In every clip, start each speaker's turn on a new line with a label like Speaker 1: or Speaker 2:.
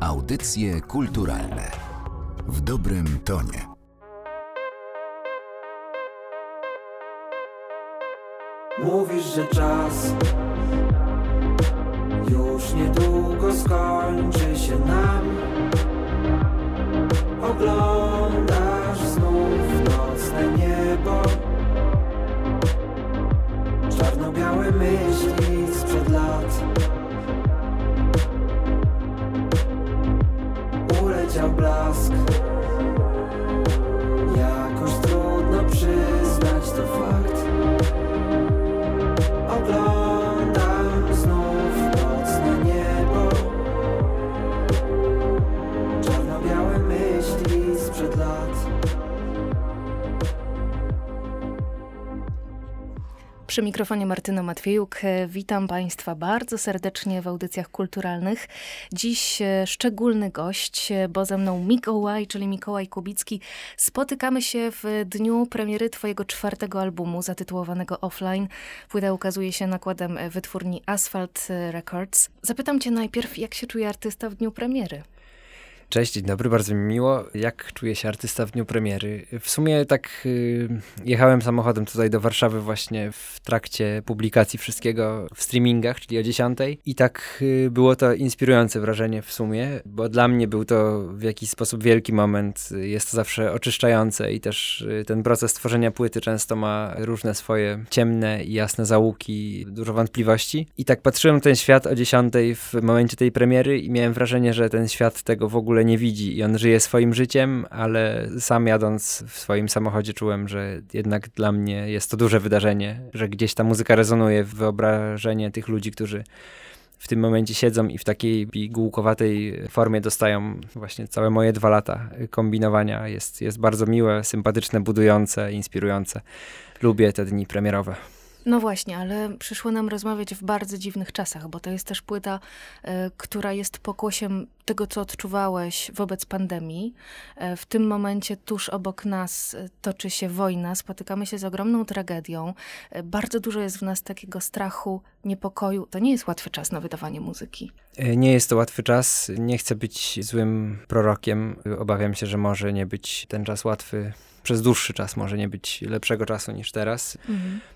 Speaker 1: Audycje kulturalne w dobrym tonie.
Speaker 2: Mówisz, że czas już niedługo skończy się nam. Oglądasz znów nocne niebo. Czarno-białe myśli abraço.
Speaker 3: Przy mikrofonie Martyna Matwiejuk. E, Witam Państwa bardzo serdecznie w audycjach kulturalnych. Dziś e, szczególny gość, e, bo ze mną Mikołaj, czyli Mikołaj Kubicki. Spotykamy się w dniu premiery Twojego czwartego albumu zatytułowanego Offline. Płyta ukazuje się nakładem wytwórni Asphalt Records. Zapytam Cię najpierw, jak się czuje artysta w dniu premiery?
Speaker 4: Cześć, dzień dobry, bardzo mi miło. Jak czuje się artysta w dniu premiery? W sumie tak y, jechałem samochodem tutaj do Warszawy właśnie w trakcie publikacji wszystkiego w streamingach, czyli o 10 i tak y, było to inspirujące wrażenie w sumie, bo dla mnie był to w jakiś sposób wielki moment. Jest to zawsze oczyszczające i też y, ten proces tworzenia płyty często ma różne swoje ciemne i jasne załuki, dużo wątpliwości. I tak patrzyłem ten świat o 10 w momencie tej premiery i miałem wrażenie, że ten świat tego w ogóle nie widzi i on żyje swoim życiem, ale sam jadąc w swoim samochodzie czułem, że jednak dla mnie jest to duże wydarzenie, że gdzieś ta muzyka rezonuje w wyobrażenie tych ludzi, którzy w tym momencie siedzą i w takiej pigułkowatej formie dostają właśnie całe moje dwa lata kombinowania. Jest, jest bardzo miłe, sympatyczne, budujące, inspirujące. Lubię te dni premierowe.
Speaker 3: No właśnie, ale przyszło nam rozmawiać w bardzo dziwnych czasach, bo to jest też płyta, e, która jest pokłosiem tego, co odczuwałeś wobec pandemii. E, w tym momencie tuż obok nas e, toczy się wojna, spotykamy się z ogromną tragedią. E, bardzo dużo jest w nas takiego strachu, niepokoju. To nie jest łatwy czas na wydawanie muzyki.
Speaker 4: Nie jest to łatwy czas. Nie chcę być złym prorokiem. Obawiam się, że może nie być ten czas łatwy. Przez dłuższy czas może nie być lepszego czasu niż teraz.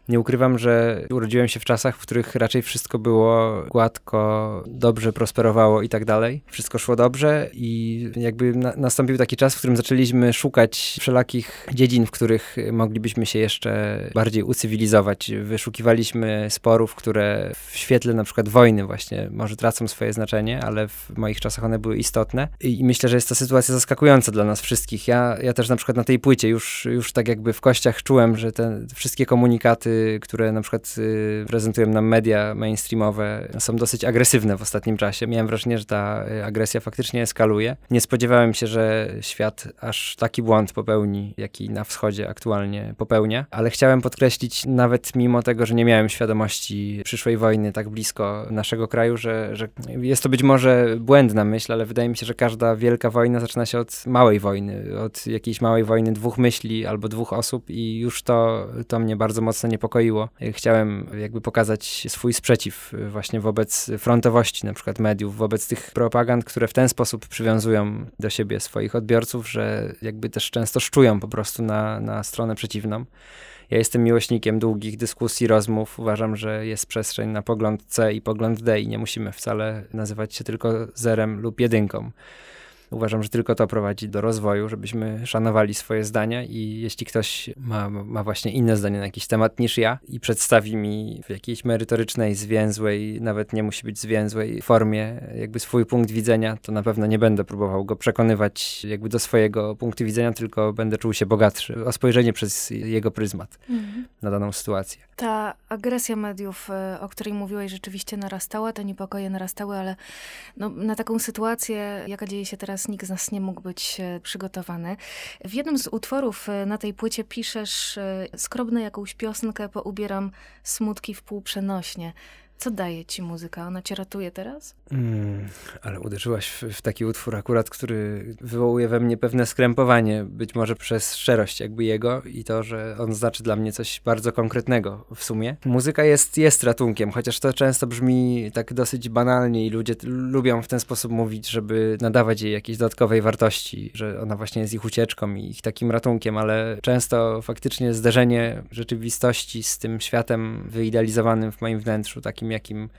Speaker 4: Nie ukrywam, że urodziłem się w czasach, w których raczej wszystko było gładko, dobrze prosperowało i tak dalej. Wszystko szło dobrze i jakby na, nastąpił taki czas, w którym zaczęliśmy szukać wszelakich dziedzin, w których moglibyśmy się jeszcze bardziej ucywilizować. Wyszukiwaliśmy sporów, które w świetle na przykład wojny właśnie może tracą swoje znaczenie, ale w moich czasach one były istotne. I, myślę, że jest to sytuacja zaskakująca dla nas wszystkich. Ja, ja też na przykład na tej płycie już, już tak jakby w kościach czułem, że te wszystkie komunikaty, które na przykład y, prezentują nam media mainstreamowe, są dosyć agresywne w ostatnim czasie. Miałem wrażenie, że ta y, agresja faktycznie eskaluje. Nie spodziewałem się, że świat aż taki błąd popełni, jaki na wschodzie aktualnie popełnia, ale chciałem podkreślić, nawet mimo tego, że nie miałem świadomości przyszłej wojny tak blisko naszego kraju, że, że jest to być może błędna myśl, ale wydaje mi się, że każda wielka wojna zaczyna się od małej wojny, od jakiejś małej wojny dwóch myśli albo dwóch osób i już to, to mnie bardzo mocno niepokoiło. Chciałem jakby pokazać swój sprzeciw właśnie wobec frontowości na przykład mediów, wobec tych propagand, które w ten sposób przywiązują do siebie swoich odbiorców, że jakby też często szczują po prostu na, na stronę przeciwną. Ja jestem miłośnikiem długich dyskusji, rozmów. Uważam, że jest przestrzeń na pogląd C i pogląd D i nie musimy wcale nazywać się tylko zerem lub jedynką. Uważam, że tylko to prowadzi do rozwoju, żebyśmy szanowali swoje zdania i jeśli ktoś ma, ma właśnie inne zdanie na jakiś temat niż ja i przedstawi mi w jakiejś merytorycznej, zwięzłej, nawet nie musi być zwięzłej formie jakby swój punkt widzenia, to na pewno nie będę próbował go przekonywać jakby do swojego punktu widzenia, tylko będę czuł się bogatszy o spojrzenie przez jego pryzmat na daną sytuację.
Speaker 3: Ta agresja mediów, e, o której mówiłeś, rzeczywiście narastała, te niepokoje narastały, ale no, na taką sytuację, jaka dzieje się teraz, nikt z nas nie mógł być e, przygotowany. W jednym z utworów e, na tej płycie piszesz, e, skrobne jakąś piosenkę, poubieram smutki w pół przenośnie. Co daje ci muzyka? Ona cię ratuje teraz?
Speaker 4: Mm, ale uderzyłaś w, w, taki utwór akurat, który wywołuje we mnie pewne skrępowanie, być może przez szczerość jakby jego i to, że on znaczy dla mnie coś bardzo konkretnego w sumie. Muzyka jest, jest ratunkiem, chociaż to często brzmi tak dosyć banalnie i ludzie lubią w ten sposób mówić, żeby nadawać jej jakiejś dodatkowej wartości, że ona właśnie jest ich ucieczką i ich takim ratunkiem, ale często faktycznie zderzenie rzeczywistości z tym światem wyidealizowanym w moim wnętrzu, takim jakim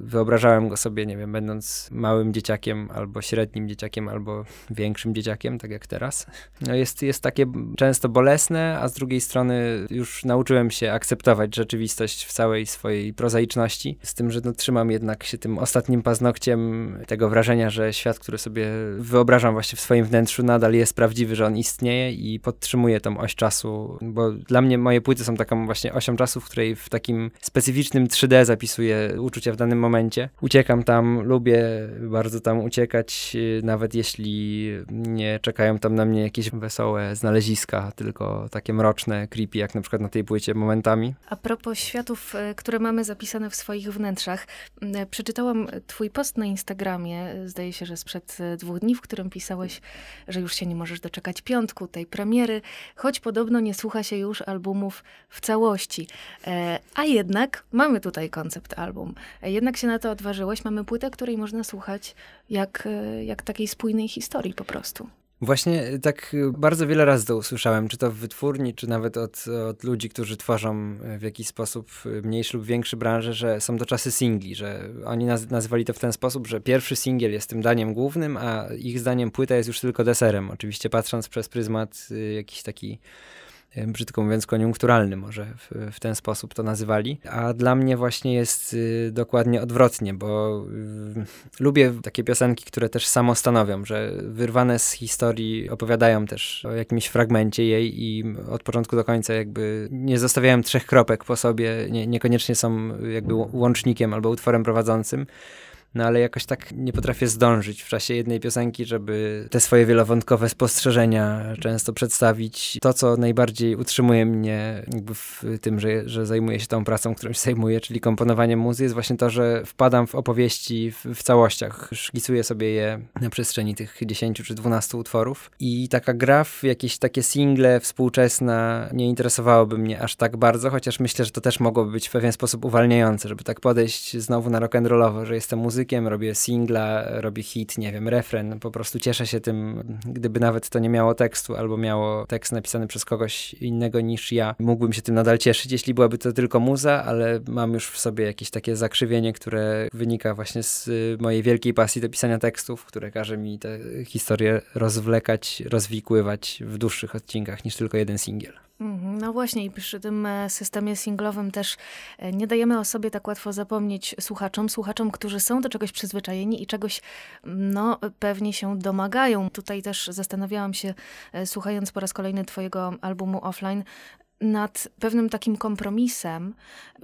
Speaker 4: Wyobrażałem go sobie, nie wiem, będąc małym dzieciakiem, albo średnim dzieciakiem, albo większym dzieciakiem, tak jak teraz. No jest, jest takie często bolesne, a z drugiej strony już nauczyłem się akceptować rzeczywistość w całej swojej prozaiczności. Z tym, że no, trzymam jednak się tym ostatnim paznokciem tego wrażenia, że świat, który sobie wyobrażam właśnie w swoim wnętrzu, nadal jest prawdziwy, że on istnieje i podtrzymuję tą oś czasu, bo dla mnie moje płyty są taką właśnie osią czasu, w której w takim specyficznym 3D zapisuję uczucia w danym momencie momencie. Uciekam tam, lubię bardzo tam uciekać, y, nawet jeśli nie czekają tam na mnie jakieś wesołe znaleziska, tylko takie mroczne, creepy, jak na przykład na tej płycie momentami.
Speaker 3: A propos światów, y, które mamy zapisane w swoich wnętrzach, y, przeczytałam twój post na Instagramie, zdaje się, że sprzed dwóch dni, w którym pisałeś, że już się nie możesz doczekać piątku, tej premiery, choć podobno nie słucha się już albumów w całości. E, a jednak mamy tutaj koncept album. Jednak się na to odważyłeś. Mamy płytę, której można słuchać jak, e, jak takiej spójnej historii po prostu.
Speaker 4: Właśnie e, tak e, bardzo wiele razy to usłyszałem, czy to w wytwórni, czy nawet od, od ludzi, którzy tworzą w jakiś sposób mniejszy lub większy branżę, że są to czasy singli, że oni naz nazywali to w ten sposób, że pierwszy singiel jest tym daniem głównym, a ich zdaniem płyta jest już tylko deserem. Oczywiście patrząc przez pryzmat jakiś taki brzydko mówiąc, koniunkturalny, może w, w, ten sposób to nazywali. A dla mnie właśnie jest y, dokładnie odwrotnie, bo y, lubię takie piosenki, które też samo stanowią, że wyrwane z historii opowiadają też o jakimś fragmencie jej i od początku do końca jakby nie zostawiają trzech kropek po sobie, nie, niekoniecznie są jakby łącznikiem albo utworem prowadzącym no ale jakoś tak nie potrafię zdążyć w czasie jednej piosenki, żeby te swoje wielowątkowe spostrzeżenia często przedstawić. To, co najbardziej utrzymuje mnie jakby w tym, że, że zajmuję się tą pracą, którą się zajmuję, czyli komponowaniem muzy, jest właśnie to, że wpadam w opowieści w, w całościach. Szkicuję sobie je na przestrzeni tych 10 czy 12 utworów i taka gra w jakieś takie single współczesna nie interesowałoby mnie aż tak bardzo, chociaż myślę, że to też mogłoby być w pewien sposób uwalniające, żeby tak podejść znowu na rock'n'rollowo, że jestem muzykiem muzykiem, robię singla, robię hit, nie wiem, refren. Po prostu cieszę się tym, gdyby nawet to nie miało tekstu albo miało tekst napisany przez kogoś innego niż ja. Mógłbym się tym nadal cieszyć, jeśli byłaby to tylko muza, ale mam już w sobie jakieś takie zakrzywienie, które wynika właśnie z mojej wielkiej pasji do pisania tekstów, które każe mi te historie rozwlekać, rozwikływać w dłuższych odcinkach niż tylko jeden singiel.
Speaker 3: Mhm, no właśnie, i przy tym e, systemie singlowym też e, nie dajemy o sobie tak łatwo zapomnieć słuchaczom, słuchaczom, którzy są do czegoś przyzwyczajeni i czegoś, no, pewnie się domagają. Tutaj też zastanawiałam się, e, słuchając po raz kolejny Twojego albumu offline, nad pewnym takim kompromisem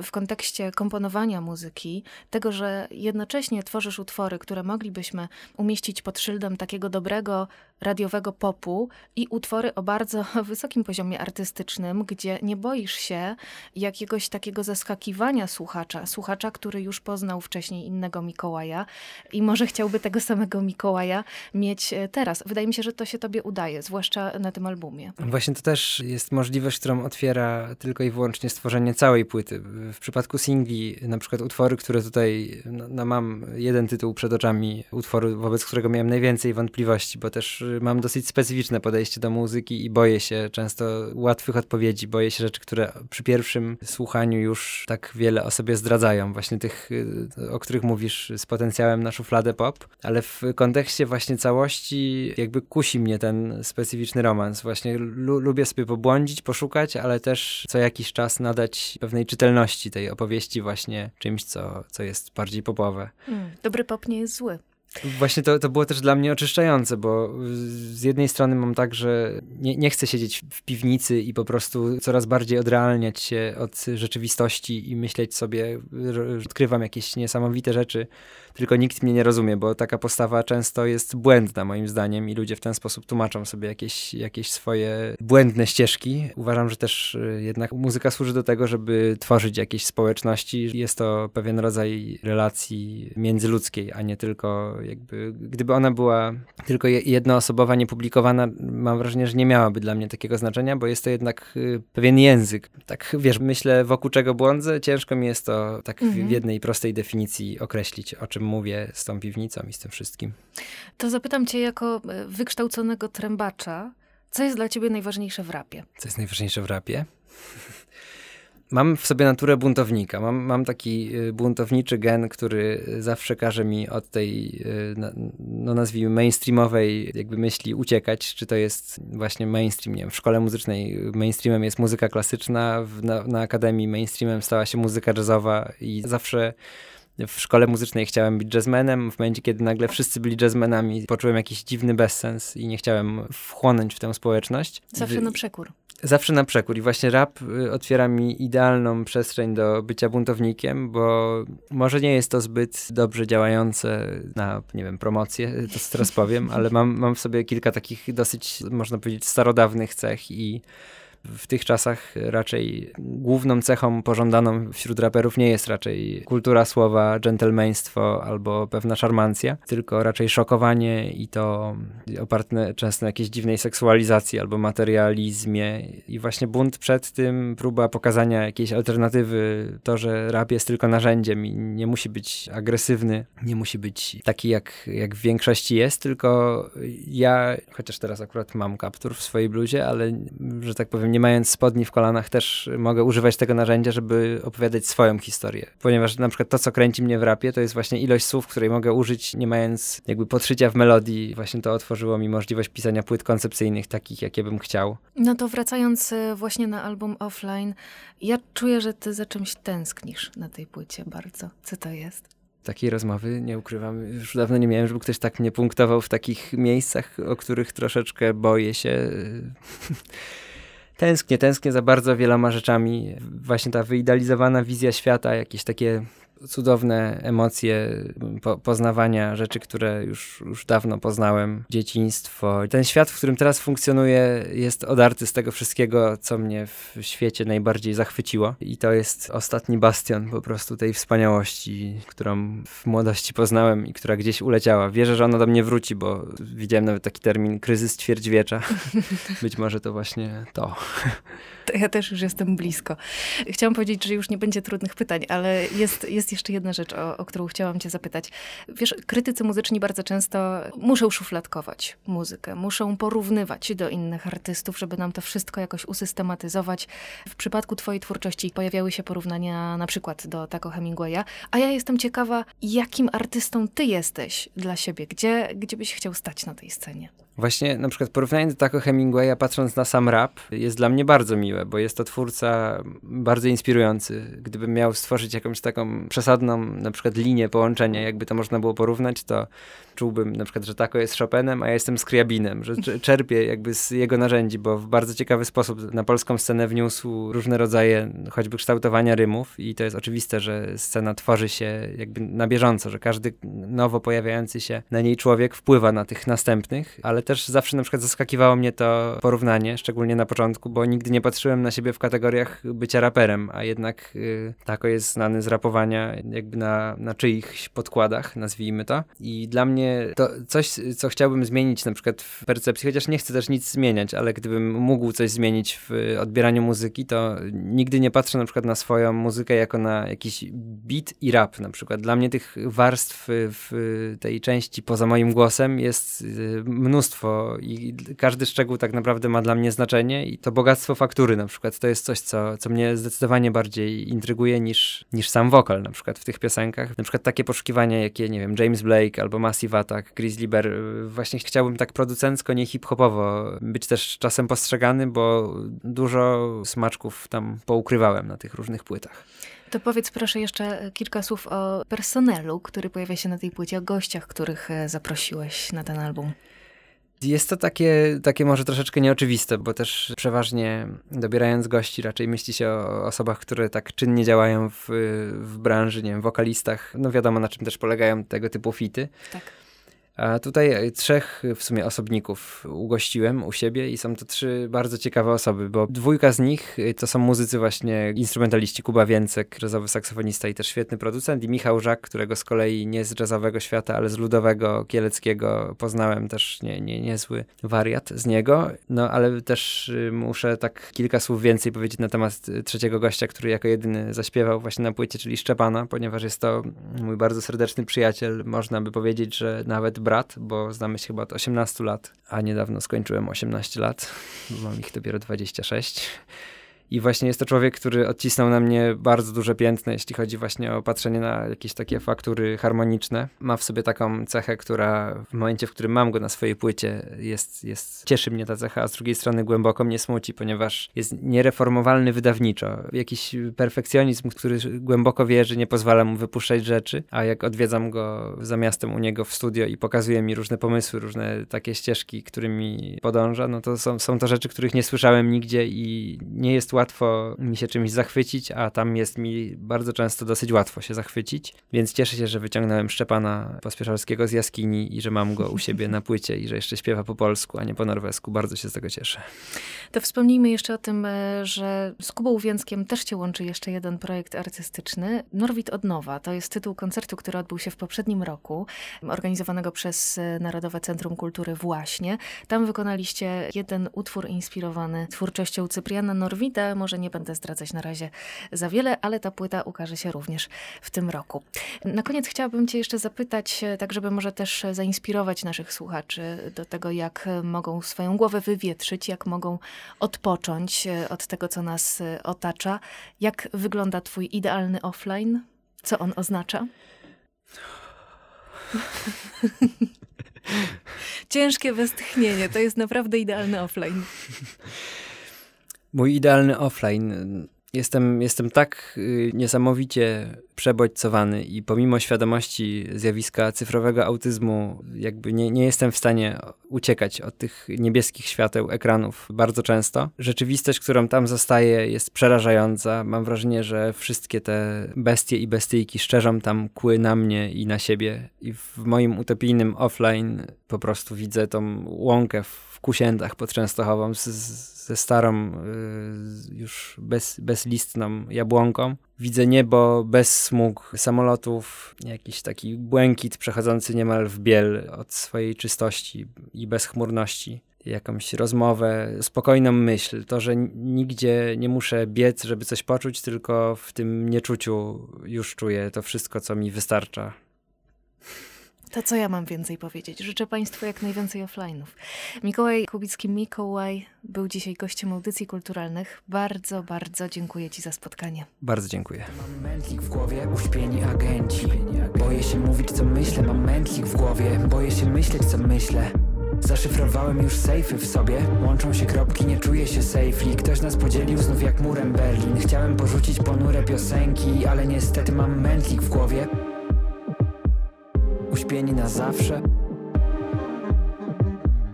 Speaker 3: w kontekście komponowania muzyki, tego, że jednocześnie tworzysz utwory, które moglibyśmy umieścić pod szyldem takiego dobrego radiowego popu i utwory o bardzo wysokim poziomie artystycznym, gdzie nie boisz się jakiegoś takiego zaskakiwania słuchacza, słuchacza, który już poznał wcześniej innego Mikołaja i może chciałby tego samego Mikołaja mieć e, teraz. Wydaje mi się, że to się tobie udaje, zwłaszcza na tym albumie.
Speaker 4: Właśnie to też jest możliwość, którą otwiera tylko i wyłącznie stworzenie całej płyty. W przypadku singli, na przykład utwory, które tutaj, no, no mam jeden tytuł przed oczami, utworu, wobec którego miałem najwięcej wątpliwości, bo też mam dosyć specyficzne podejście do muzyki i boję się często łatwych odpowiedzi, boję się rzeczy, które przy pierwszym słuchaniu już tak wiele o sobie zdradzają, właśnie tych, y, o których mówisz z potencjałem na szufladę pop, ale w kontekście właśnie całości jakby kusi mnie ten specyficzny romans. Właśnie lu lubię sobie pobłądzić, poszukać, ale też co jakiś czas nadać pewnej czytelności tej opowieści właśnie czymś, co, co jest bardziej popowe.
Speaker 3: Mm, dobry pop nie jest zły.
Speaker 4: Właśnie to, to było też dla mnie oczyszczające, bo z jednej strony mam tak, że nie, nie chcę siedzieć w piwnicy i po prostu coraz bardziej odrealniać się od rzeczywistości i myśleć sobie, odkrywam jakieś niesamowite rzeczy, tylko nikt mnie nie rozumie, bo taka postawa często jest błędna moim zdaniem i ludzie w ten sposób tłumaczą sobie jakieś, jakieś swoje błędne ścieżki. Uważam, że też y, jednak muzyka służy do tego, żeby tworzyć jakieś społeczności. Jest to pewien rodzaj relacji międzyludzkiej, a nie tylko jakby, gdyby ona była tylko jednoosobowa, niepublikowana, mam wrażenie, że nie miałaby dla mnie takiego znaczenia, bo jest to jednak y, pewien język. Tak, wiesz, myślę wokół czego błądzę, ciężko mi jest to tak mhm. w jednej prostej definicji określić, o czym mówię z tą piwnicą i z tym wszystkim.
Speaker 3: To zapytam cię jako e, wykształconego trębacza, co jest dla ciebie najważniejsze w rapie?
Speaker 4: Co jest najważniejsze w rapie? Mam w sobie naturę buntownika. Mam, mam taki y, buntowniczy gen, który zawsze każe mi od tej, y, no nazwijmy, mainstreamowej jakby myśli uciekać. Czy to jest właśnie mainstream, nie wiem, w szkole muzycznej mainstreamem jest muzyka klasyczna, w, na, na akademii mainstreamem stała się muzyka jazzowa i zawsze w szkole muzycznej chciałem być jazzmenem. W momencie, kiedy nagle wszyscy byli jazzmenami, poczułem jakiś dziwny bezsens i nie chciałem wchłonąć w tę społeczność.
Speaker 3: Zawsze na przekór.
Speaker 4: Zawsze na przekór i właśnie rap y, otwiera mi idealną przestrzeń do bycia buntownikiem, bo może nie jest to zbyt dobrze działające na, nie wiem, promocję, to teraz powiem, ale mam, mam w sobie kilka takich dosyć, można powiedzieć, starodawnych cech i w tych czasach raczej główną cechą pożądaną wśród raperów nie jest raczej kultura słowa, dżentelmeństwo albo pewna szarmancja, tylko raczej szokowanie i to oparte często na jakiejś dziwnej seksualizacji albo materializmie. I właśnie bunt przed tym, próba pokazania jakiejś alternatywy, to, że rap jest tylko narzędziem i nie musi być agresywny, nie musi być taki jak, jak w większości jest, tylko ja, chociaż teraz akurat mam kaptur w swojej bluzie, ale że tak powiem, nie mając spodni w kolanach, też mogę używać tego narzędzia, żeby opowiadać swoją historię. Ponieważ na przykład to, co kręci mnie w rapie, to jest właśnie ilość słów, której mogę użyć, nie mając jakby podszycia w melodii. Właśnie to otworzyło mi możliwość pisania płyt koncepcyjnych, takich, jakie bym chciał.
Speaker 3: No to wracając e, właśnie na album Offline, ja czuję, że ty za czymś tęsknisz na tej płycie bardzo. Co to jest?
Speaker 4: takiej rozmowy, nie ukrywam. Już dawno nie miałem, żeby ktoś tak mnie punktował w takich miejscach, o których troszeczkę boję się. tęsknię, tęsknię za bardzo wieloma rzeczami. Właśnie ta wyidealizowana wizja świata, jakieś takie cudowne emocje po, poznawania rzeczy, które już, już dawno poznałem, dzieciństwo. Ten świat, w którym teraz funkcjonuję, jest odarty z tego wszystkiego, co mnie w świecie najbardziej zachwyciło. I to jest ostatni bastion po prostu tej wspaniałości, którą w młodości poznałem i która gdzieś uleciała. Wierzę, że ona do mnie wróci, bo widziałem nawet taki termin kryzys ćwierćwiecza. Być może to właśnie to.
Speaker 3: Ja też już jestem blisko. Chciałam powiedzieć, że już nie będzie trudnych pytań, ale jest, jest jeszcze jedna rzecz, o, o którą chciałam cię zapytać. Wiesz, krytycy muzyczni bardzo często muszą szufladkować muzykę, muszą porównywać do innych artystów, żeby nam to wszystko jakoś usystematyzować. W przypadku twojej twórczości pojawiały się porównania na przykład do Taco Hemingwaya, a ja jestem ciekawa, jakim artystą ty jesteś dla siebie? Gdzie, gdzie byś chciał stać na tej scenie?
Speaker 4: Właśnie na przykład porównanie do Taco Hemingwaya, patrząc na sam rap, jest dla mnie bardzo miłe, bo jest to twórca bardzo inspirujący. Gdybym miał stworzyć jakąś taką przesadną na przykład linię połączenia, jakby to można było porównać, to czułbym na przykład, że Taco jest Chopinem, a ja jestem Skriabinem, że czerpię jakby z jego narzędzi, bo w bardzo ciekawy sposób na polską scenę wniósł różne rodzaje choćby kształtowania rymów i to jest oczywiste, że scena tworzy się jakby na bieżąco, że każdy nowo pojawiający się na niej człowiek wpływa na tych następnych, ale też zawsze na przykład zaskakiwało mnie to porównanie, szczególnie na początku, bo nigdy nie patrzyłem na siebie w kategoriach bycia raperem, a jednak y, Tako jest znany z rapowania jakby na, na czyichś podkładach, nazwijmy to. I dla mnie to coś, co chciałbym zmienić na przykład w percepcji, chociaż nie chcę też nic zmieniać, ale gdybym mógł coś zmienić w odbieraniu muzyki, to nigdy nie patrzę na przykład na swoją muzykę jako na jakiś beat i rap na przykład. Dla mnie tych warstw w tej części poza moim głosem jest y, mnóstwo mnóstwo i każdy szczegół tak naprawdę ma dla mnie znaczenie i to bogactwo faktury na przykład to jest coś, co, co mnie zdecydowanie bardziej intryguje niż, niż sam wokal na przykład w tych piosenkach. Na przykład takie poszukiwania, jakie, nie wiem, James Blake albo Massive Attack, Grizzly Bear, właśnie chciałbym tak producencko, nie hip-hopowo być też czasem postrzegany, bo dużo smaczków tam poukrywałem na tych różnych płytach.
Speaker 3: To powiedz proszę jeszcze kilka słów o personelu, który pojawia się na tej płycie, o gościach, których e, zaprosiłeś na ten album.
Speaker 4: Jest to takie, takie może troszeczkę nieoczywiste, bo też przeważnie dobierając gości raczej myśli się o osobach, które tak czynnie działają w, w branży, nie wiem, wokalistach. No wiadomo na czym też polegają tego typu fity.
Speaker 3: Tak.
Speaker 4: A tutaj trzech w sumie osobników ugościłem u siebie i są to trzy bardzo ciekawe osoby, bo dwójka z nich to są muzycy właśnie, instrumentaliści Kuba Więcek, jazzowy saksofonista i też świetny producent i Michał Żak, którego z kolei nie z jazzowego świata, ale z ludowego, kieleckiego poznałem też nie, nie, niezły wariat z niego, no ale też muszę tak kilka słów więcej powiedzieć na temat trzeciego gościa, który jako jedyny zaśpiewał właśnie na płycie, czyli Szczepana, ponieważ jest to mój bardzo serdeczny przyjaciel, można by powiedzieć, że nawet brat, bo znamy się chyba od 18 lat, a niedawno skończyłem 18 lat, bo mam ich dopiero 26. I właśnie jest to człowiek, który odcisnął na mnie bardzo duże piętno, jeśli chodzi właśnie o patrzenie na jakieś takie faktury harmoniczne. Ma w sobie taką cechę, która w momencie, w którym mam go na swojej płycie, jest, jest, cieszy mnie ta cecha, a z drugiej strony głęboko mnie smuci, ponieważ jest niereformowalny wydawniczo. Jakiś perfekcjonizm, który głęboko wierzy, nie pozwala mu wypuszczać rzeczy, a jak odwiedzam go za miastem u niego w studio i pokazuje mi różne pomysły, różne takie ścieżki, którymi podąża, no to są, są to rzeczy, których nie słyszałem nigdzie i nie jest łatwo mi się czymś zachwycić, a tam jest mi bardzo często dosyć łatwo się zachwycić. Więc cieszę się, że wyciągnąłem Szczepana Pospieszalskiego z jaskini i że mam go u siebie na płycie i że jeszcze śpiewa po polsku, a nie po norwesku. Bardzo się z tego cieszę.
Speaker 3: To wspomnijmy jeszcze o tym, e, że z Kubą Więckiem też cię łączy jeszcze jeden projekt artystyczny. Norwid od nowa. To jest tytuł koncertu, który odbył się w poprzednim roku, organizowanego przez e, Narodowe Centrum Kultury właśnie. Tam wykonaliście jeden utwór inspirowany twórczością Cypriana Norwida, może nie będę zdradzać na razie za wiele, ale ta płyta ukaże się również w tym roku. Na koniec chciałabym Cię jeszcze zapytać, e, tak żeby może też zainspirować naszych słuchaczy do tego, jak mogą swoją głowę wywietrzyć, jak mogą odpocząć e, od tego, co nas e, otacza. Jak wygląda Twój idealny offline? Co on oznacza? Ciężkie westchnienie, to jest naprawdę idealny offline.
Speaker 4: Mój idealny offline. Jestem, jestem tak y, niesamowicie przebodźcowany i pomimo świadomości zjawiska cyfrowego autyzmu, jakby nie, nie jestem w stanie uciekać od tych niebieskich świateł ekranów bardzo często. Rzeczywistość, którą tam zostaje, jest przerażająca. Mam wrażenie, że wszystkie te bestie i bestyjki szczerzą tam kły na mnie i na siebie. I w moim utopijnym offline po prostu widzę tą łąkę w Kusiętach pod Częstochową z, ze starą, y, już bez, bezlistną jabłonką. Widzę niebo bez smug samolotów, jakiś taki błękit przechodzący niemal w biel od swojej czystości i bezchmurności. Jakąś rozmowę, spokojną myśl, to, że nigdzie nie muszę biec, żeby coś poczuć, tylko w tym nieczuciu już czuję to wszystko, co mi wystarcza.
Speaker 3: To co ja mam więcej powiedzieć? Życzę Państwu jak najwięcej offline'ów. Mikołaj Kubicki, Mikołaj był dzisiaj gościem audycji kulturalnych. Bardzo, bardzo dziękuję Ci za spotkanie.
Speaker 4: Bardzo dziękuję.
Speaker 2: Mam mętlik w głowie, uśpieni agenci Boję się mówić co myślę, mam mętlik w głowie Boję się myśleć co myślę Zaszyfrowałem już sejfy w sobie Łączą się kropki, nie czuję się safely Ktoś nas podzielił znów jak murem Berlin Chciałem porzucić ponure piosenki Ale niestety mam mętlik w głowie uśpieni na zawsze.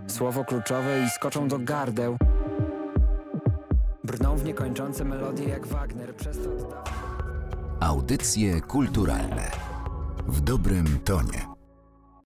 Speaker 2: Słowo kluczowe i skoczą do gardeł. Brną w niekończące melodie jak Wagner Przez to
Speaker 1: Audycje kulturalne w dobrym tonie.